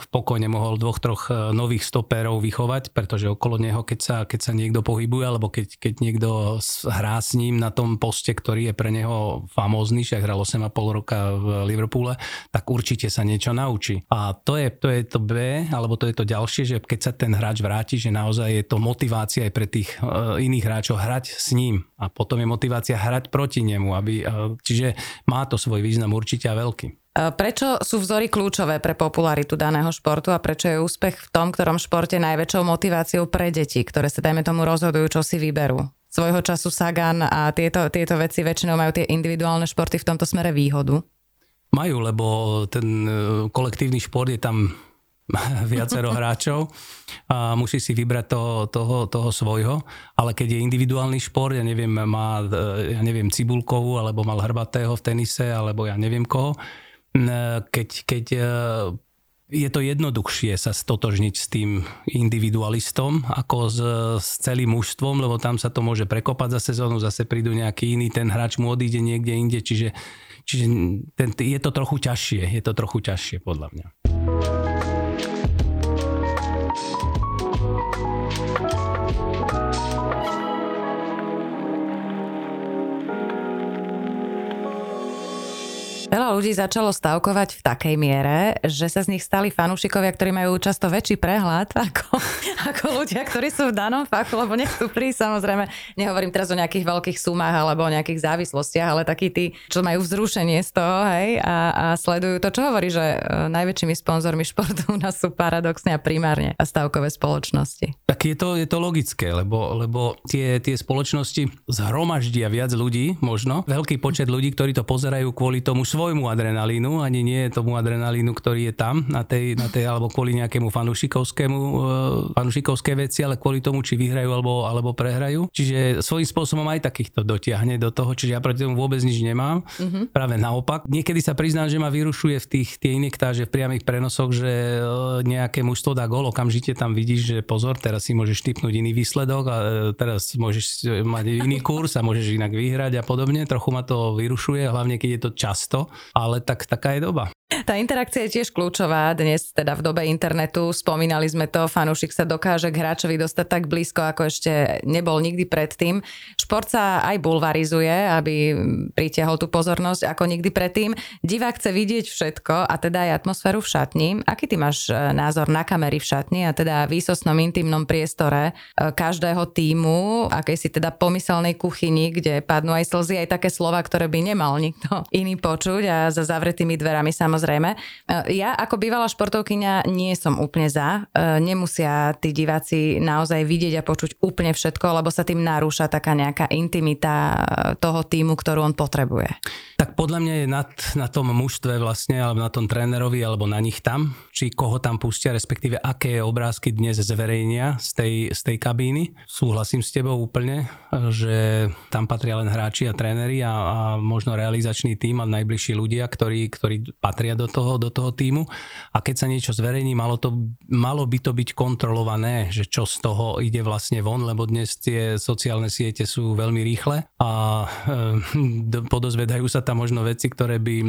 v pokojne mohol dvoch, troch nových stopérov vychovať, pretože okolo neho, keď sa, keď sa niekto pohybuje alebo keď, keď niekto hrá s ním na tom poste, ktorý je pre neho famózny, však hral 8,5 roka v Liverpoole, tak určite sa niečo naučí. A to je, to je to B, alebo to je to ďalšie, že keď sa ten hráč vráti, že naozaj je to motivácia aj pre tých uh, iných hráčov hrať s ním. A potom je motivácia hrať proti nemu. Aby, uh, čiže má to svoj význam určite a veľký. E, prečo sú vzory kľúčové pre popularitu daného športu a prečo je úspech v tom, ktorom športe najväčšou motiváciou pre deti, ktoré sa dajme tomu rozhodujú, čo si vyberú? Svojho času Sagan a tieto, tieto veci väčšinou majú tie individuálne športy v tomto smere výhodu? Majú, lebo ten kolektívny šport je tam [LAUGHS] viacero hráčov a musí si vybrať toho, toho, toho svojho, ale keď je individuálny šport, ja neviem, má, ja neviem, Cibulkovú, alebo mal Hrbatého v tenise, alebo ja neviem koho, keď, keď e, je to jednoduchšie sa stotožniť s tým individualistom ako s, s celým mužstvom, lebo tam sa to môže prekopať za sezónu, zase prídu nejaký iný, ten hráč mu odíde niekde inde, čiže, čiže ten, je to trochu ťažšie, je to trochu ťažšie podľa mňa. Veľa ľudí začalo stavkovať v takej miere, že sa z nich stali fanúšikovia, ktorí majú často väčší prehľad ako, [LAUGHS] ako ľudia, ktorí sú v danom fachu, lebo nechcú prísť. Samozrejme, nehovorím teraz o nejakých veľkých sumách alebo o nejakých závislostiach, ale takí tí, čo majú vzrušenie z toho hej, a, a sledujú to, čo hovorí, že e, najväčšími sponzormi športu u nás sú paradoxne a primárne a stavkové spoločnosti. Tak je to, je to logické, lebo, lebo tie, tie spoločnosti zhromaždia viac ľudí, možno, veľký počet ľudí, ktorí to pozerajú kvôli tomu svojmu adrenalínu, ani nie tomu adrenalínu, ktorý je tam na tej, na tej alebo kvôli nejakému fanušikovskému, uh, fanušikovské veci, ale kvôli tomu, či vyhrajú alebo, alebo prehrajú. Čiže svojím spôsobom aj takýchto dotiahne do toho, čiže ja proti tomu vôbec nič nemám. Mm-hmm. Práve naopak. Niekedy sa priznám, že ma vyrušuje v tých tie inektáže v priamých prenosoch, že uh, nejaké mužstvo dá gol, okamžite tam vidíš, že pozor, teraz si môžeš typnúť iný výsledok a uh, teraz môžeš mať iný kurz a môžeš inak vyhrať a podobne. Trochu ma to vyrušuje, hlavne keď je to často ale tak taká je doba. Tá interakcia je tiež kľúčová. Dnes teda v dobe internetu spomínali sme to, fanúšik sa dokáže k hráčovi dostať tak blízko, ako ešte nebol nikdy predtým. Šport sa aj bulvarizuje, aby pritiahol tú pozornosť ako nikdy predtým. Divák chce vidieť všetko a teda aj atmosféru v šatni. Aký ty máš e, názor na kamery v šatni a teda výsostnom intimnom priestore e, každého týmu, akej si teda pomyselnej kuchyni, kde padnú aj slzy, aj také slova, ktoré by nemal nikto iný počuť a za zavretými dverami samozrejme samozrejme. E, ja ako bývalá športovkyňa nie som úplne za. E, nemusia tí diváci naozaj vidieť a počuť úplne všetko, lebo sa tým narúša taká nejaká intimita e, toho týmu, ktorú on potrebuje. Tak podľa mňa je nad, na tom mužstve vlastne, alebo na tom trénerovi, alebo na nich tam, či koho tam pustia, respektíve aké obrázky dnes zverejnia z tej, z tej kabíny. Súhlasím s tebou úplne, že tam patria len hráči a tréneri a, a možno realizačný tým a najbližší ľudia, ktorí, ktorí patria patria do toho, do toho týmu a keď sa niečo zverejní, malo, to, malo by to byť kontrolované, že čo z toho ide vlastne von, lebo dnes tie sociálne siete sú veľmi rýchle a e, podozvedajú sa tam možno veci, ktoré by e,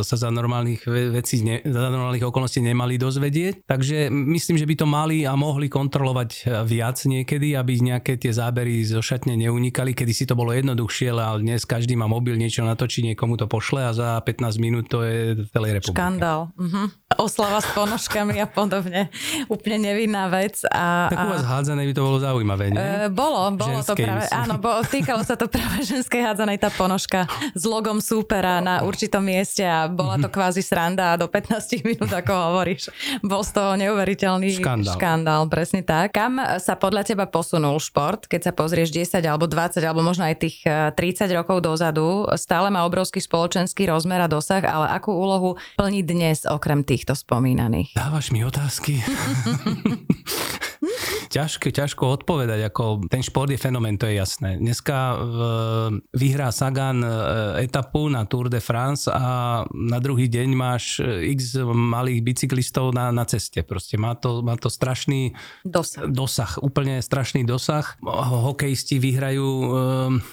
sa za normálnych vecí, za normálnych okolností nemali dozvedieť. Takže myslím, že by to mali a mohli kontrolovať e, viac niekedy, aby nejaké tie zábery zo šatne neunikali. Kedy si to bolo jednoduchšie, ale dnes každý má mobil, niečo natočí, niekomu to pošle a za 15 minút to je celej republike. Škandál. Uh-huh. Oslava s ponožkami a podobne. Úplne nevinná vec. A, tak u vás hádzanej by to bolo zaujímavé, nie? E, bolo, bolo Ženskej to práve, myslím. áno, bolo, týkalo sa to práve ženskej hádzanej tá ponožka s logom súpera na určitom mieste a bola to kvázi sranda a do 15 minút, ako hovoríš. Bol z toho neuveriteľný škandál. škandál, presne tak. Kam sa podľa teba posunul šport, keď sa pozrieš 10 alebo 20 alebo možno aj tých 30 e, rokov dozadu? Stále má obrovský spoločenský rozmer a dosah, ale akú úlohu plní dnes okrem týchto spomínaných? Dávaš mi otázky. [LAUGHS] ťažko, ťažko odpovedať, ako ten šport je fenomén, to je jasné. Dneska v, vyhrá Sagan e, etapu na Tour de France a na druhý deň máš x malých bicyklistov na, na ceste. Proste má to, má to strašný dosah. dosah, úplne strašný dosah. Hokejisti vyhrajú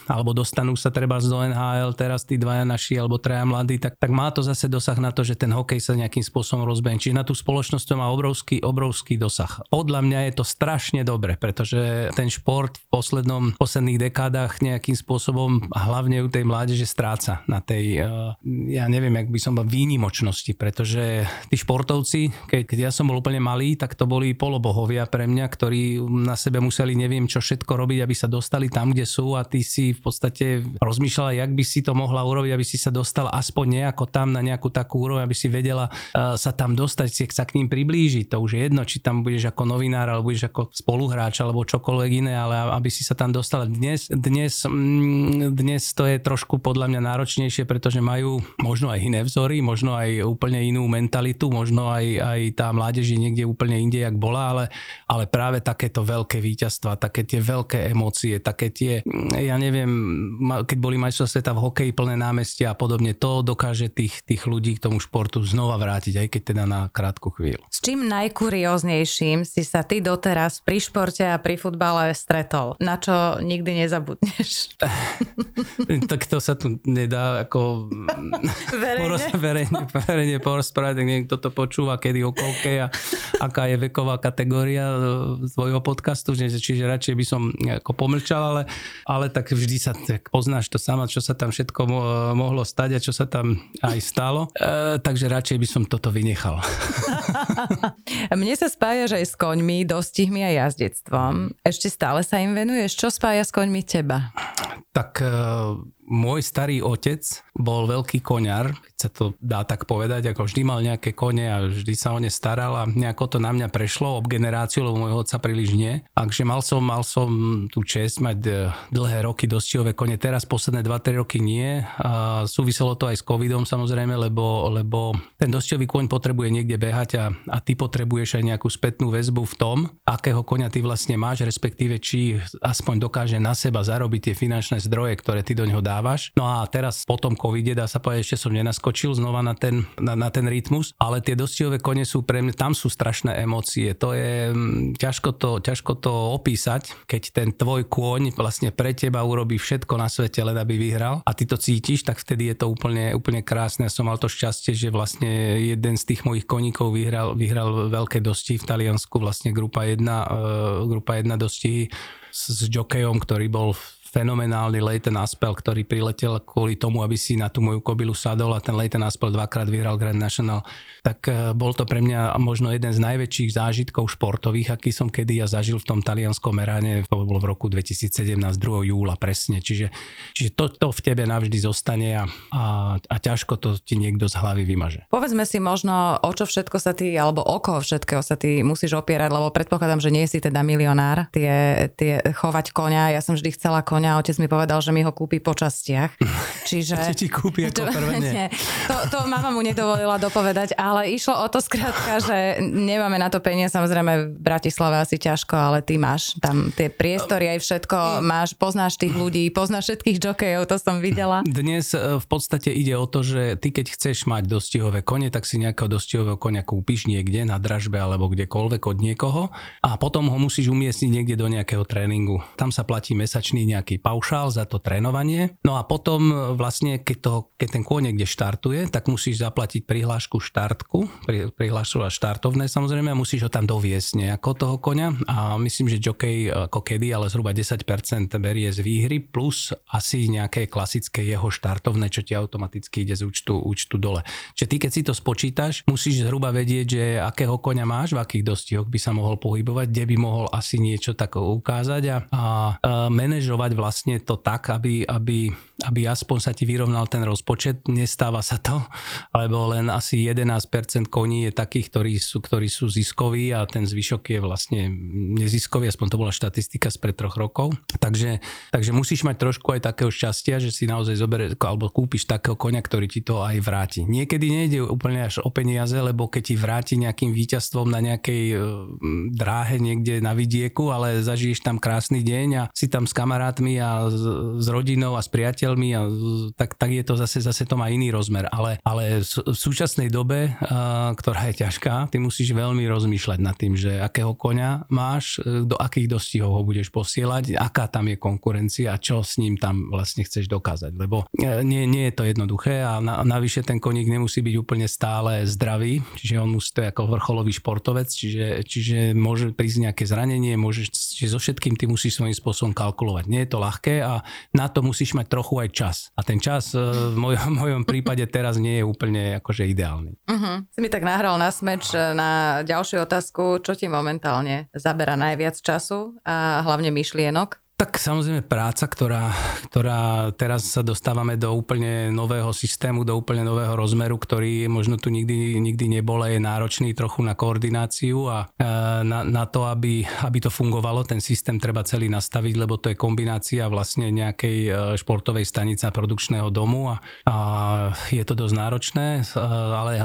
alebo dostanú sa treba z NHL, teraz tí dvaja naši alebo traja mladí, tak, tak má to zase dosah na to, že ten hokej sa nejakým spôsobom rozbehne. Čiže na tú spoločnosť to má obrovský, obrovský dosah. Podľa mňa je to strašne dobre, pretože ten šport v poslednom, posledných dekádach nejakým spôsobom, hlavne u tej mládeže, stráca na tej, eh, ja neviem, jak by som bol výnimočnosti, pretože tí športovci, keď, keď ja som bol úplne malý, tak to boli polobohovia pre mňa, ktorí na sebe museli neviem čo všetko robiť, aby sa dostali tam, kde sú a ty si v podstate rozmýšľala, jak by si to mohla urobiť, aby si sa dostala aspoň nejako tam na nejakú takú úroveň, aby si vedela uh, sa tam dostať, si sa k ním priblížiť. To už je jedno, či tam budeš ako novinár, alebo budeš ako spoluhráč, alebo čokoľvek iné, ale aby si sa tam dostala. Dnes, dnes, mm, dnes to je trošku podľa mňa náročnejšie, pretože majú možno aj iné vzory, možno aj úplne inú mentalitu, možno aj, aj tá mládež je niekde úplne inde, jak bola, ale, ale práve takéto veľké víťazstva, také tie veľké emócie, také tie, ja neviem, keď boli majstrovstvá sveta v hokeji plné námestia a podobne, to dokáže tých, tých ľudí k tomu športu znova vrátiť, aj keď teda na krátku chvíľu. S čím najkurióznejším si sa ty doteraz pri športe a pri futbale stretol? Na čo nikdy nezabudneš? [LAUGHS] tak to sa tu nedá ako verejne, verejne, verejne porozprávať, tak niekto to počúva, kedy okolke a aká je veková kategória tvojho podcastu, čiže radšej by som ako pomlčal, ale, ale tak vždy sa tak poznáš to sama, čo sa tam všetko mohlo stať a čo sa tam aj stalo. E, takže radšej by som toto vynechal. [LAUGHS] Mne sa spájaš aj s koňmi, dostihmi a jazdectvom. Ešte stále sa im venuješ? Čo spája s koňmi teba? Tak e, môj starý otec bol veľký koňar, keď sa to dá tak povedať, ako vždy mal nejaké kone a vždy sa o ne staral a nejako to na mňa prešlo ob generáciu, lebo môjho otca príliš nie. Takže mal som, mal som tú čest mať e, dlhé roky dostihové kone, teraz posledné 2-3 roky nie. A súviselo to aj s covidom samozrejme, lebo, lebo ten dostihový koň potrebuje niekde behať a, a ty potrebuješ aj nejakú spätnú väzbu v tom, akého koňa ty vlastne máš, respektíve či aspoň dokáže na seba zarobiť tie finančné zdroje, ktoré ty do neho dávaš. No a teraz potom covide, dá sa povedať, ešte som nenaskočil znova na ten, na, na ten rytmus, ale tie dostihové kone sú pre mňa, tam sú strašné emócie. To je mm, ťažko to, ťažko to opísať, keď ten tvoj kôň vlastne pre teba urobí všetko na svete, len aby vyhral a ty to cítiš, tak vtedy je to úplne, úplne krásne. Ja som mal to šťastie, že vlastne jeden z tých mojich koníkov vyhral, vyhral veľké dosti v Taliansku, vlastne grupa 1, uh, e, grupa 1 dosti s, s jokejom, ktorý bol fenomenálny Leighton Aspel, ktorý priletel kvôli tomu, aby si na tú moju kobilu sadol a ten Leighton Aspel dvakrát vyhral Grand National. Tak e, bol to pre mňa možno jeden z najväčších zážitkov športových, aký som kedy ja zažil v tom talianskom meráne, to bolo v roku 2017, 2. júla presne. Čiže, čiže to, to v tebe navždy zostane a, a, a ťažko to ti niekto z hlavy vymaže. Povedzme si možno, o čo všetko sa ty, alebo o koho všetkého sa ty musíš opierať, lebo predpokladám, že nie si teda milionár, tie, tie chovať konia. Ja som vždy chcela konia konia a otec mi povedal, že mi ho kúpi po častiach. [LAUGHS] Čiže... Čo ti kúpi [LAUGHS] ako prvé? [LAUGHS] Nie. To, to mama mu nedovolila dopovedať, ale išlo o to skrátka, že nemáme na to peniaze, samozrejme v Bratislave asi ťažko, ale ty máš tam tie priestory aj všetko, máš, poznáš tých ľudí, poznáš všetkých jokejov, to som videla. Dnes e, v podstate ide o to, že ty keď chceš mať dostihové kone, tak si nejakého dostihového konia kúpiš niekde na dražbe alebo kdekoľvek od niekoho a potom ho musíš umiestniť niekde do nejakého tréningu. Tam sa platí mesačný nejaký nejaký paušál za to trénovanie. No a potom e, vlastne, keď, to, keď ten kôň niekde štartuje, tak musíš zaplatiť prihlášku štartku, prihlášku a štartovné samozrejme a musíš ho tam doviesť nejako toho koňa a myslím, že jockey ako kedy, ale zhruba 10% berie z výhry plus asi nejaké klasické jeho štartovné, čo ti automaticky ide z účtu, účtu dole. Čiže ty keď si to spočítaš, musíš zhruba vedieť, že akého koňa máš, v akých dostihoch by sa mohol pohybovať, kde by mohol asi niečo tak ukázať a, a, a manažovať vlastne to tak, aby, aby, aby aspoň sa ti vyrovnal ten rozpočet. Nestáva sa to, [LAUGHS] lebo len asi 11% koní je takých, ktorí sú, ktorí sú ziskoví a ten zvyšok je vlastne neziskový, aspoň to bola štatistika z pred troch rokov. Takže, takže musíš mať trošku aj takého šťastia, že si naozaj zoberie, alebo kúpiš takého konia, ktorý ti to aj vráti. Niekedy nejde úplne až o peniaze, lebo keď ti vráti nejakým víťazstvom na nejakej e, dráhe niekde na vidieku, ale zažiješ tam krásny deň a si tam s kamarátmi a s, s rodinou a s priateľmi a tak, tak je to zase, zase to má iný rozmer. Ale, ale v súčasnej dobe, ktorá je ťažká, ty musíš veľmi rozmýšľať nad tým, že akého konia máš, e, do akých dostihov ho budeš posielať, aká tam je konkurencia a čo s ním tam vlastne chceš dokázať. Lebo e, nie, nie je to jednoduché a na, navyše ten koník nemusí byť úplne stále zdravý, čiže on musí to ako vrcholový športovec, čiže, čiže môže prísť nejaké zranenie, môže, čiže so všetkým ty musíš svojím spôsobom kalkulovať. Nie je to ľahké a na to musíš mať trochu aj čas. A ten čas e, v mojom, mojom prípade teraz nie je úplne akože ideálny. Uh-huh. Si mi tak nahral na smeč e, na ďalšiu otázku, čo ti momentálne zabera najviac času a hlavne myšlienok? Tak samozrejme práca, ktorá, ktorá teraz sa dostávame do úplne nového systému, do úplne nového rozmeru, ktorý možno tu nikdy, nikdy nebol je náročný trochu na koordináciu a e, na, na to, aby, aby to fungovalo, ten systém treba celý nastaviť, lebo to je kombinácia vlastne nejakej e, športovej stanice a produkčného domu a, a je to dosť náročné, e, ale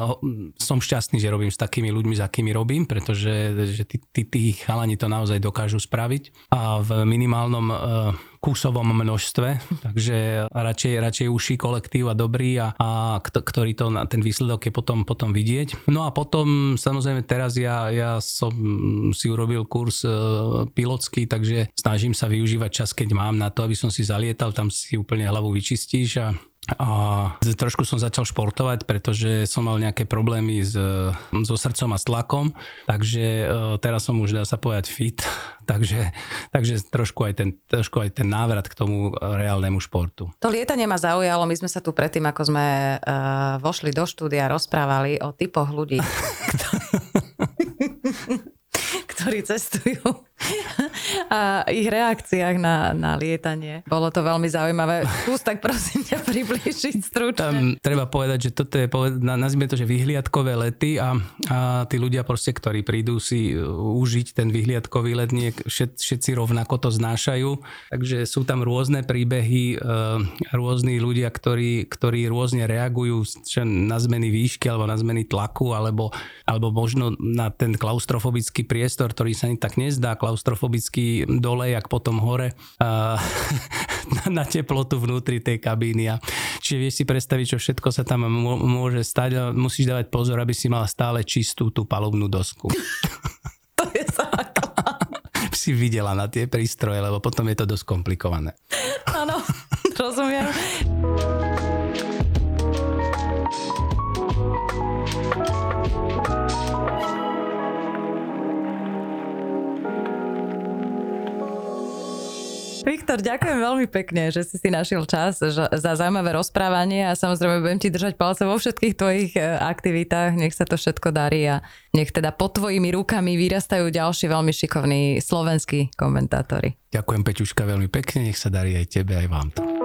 som šťastný, že robím s takými ľuďmi, s akými robím, pretože že tí, tí, tí chalani to naozaj dokážu spraviť. A v minimálnom jednom uh, kúsovom množstve, takže radšej, radšej uší kolektív a dobrý a, a ktorý to, ten výsledok je potom, potom vidieť. No a potom samozrejme teraz ja, ja som si urobil kurz uh, pilotský, takže snažím sa využívať čas, keď mám na to, aby som si zalietal, tam si úplne hlavu vyčistíš a a trošku som začal športovať, pretože som mal nejaké problémy s, so srdcom a s tlakom, takže e, teraz som už dá sa povedať fit, [LAUGHS] takže, takže trošku, aj ten, trošku aj ten návrat k tomu reálnemu športu. To lietanie ma zaujalo, my sme sa tu predtým, ako sme uh, vošli do štúdia, rozprávali o typoch ľudí, [LAUGHS] [LAUGHS] ktorí cestujú a ich reakciách na, na lietanie. Bolo to veľmi zaujímavé. Skús tak prosím ťa priblížiť stručne. Tam treba povedať, že toto je, nazvime to, že vyhliadkové lety a, a tí ľudia proste, ktorí prídu si uh, užiť ten vyhliadkový let, nie všet, všetci rovnako to znášajú. Takže sú tam rôzne príbehy, uh, rôzni ľudia, ktorí, ktorí rôzne reagujú na zmeny výšky alebo na zmeny tlaku alebo, alebo možno na ten klaustrofobický priestor, ktorý sa im tak nezdá, klaustrofobický dole, jak potom hore a, [LAUGHS] na teplotu vnútri tej kabíny. A, čiže vieš si predstaviť, čo všetko sa tam môže stať a musíš dávať pozor, aby si mal stále čistú tú palubnú dosku. [LAUGHS] [LAUGHS] to je základ. si videla na tie prístroje, lebo potom je to dosť komplikované. Áno, rozumiem. Viktor, ďakujem veľmi pekne, že si si našiel čas za zaujímavé rozprávanie a samozrejme budem ti držať palce vo všetkých tvojich e, aktivitách. Nech sa to všetko darí a nech teda pod tvojimi rukami vyrastajú ďalší veľmi šikovní slovenskí komentátori. Ďakujem Peťuška veľmi pekne, nech sa darí aj tebe, aj vám to.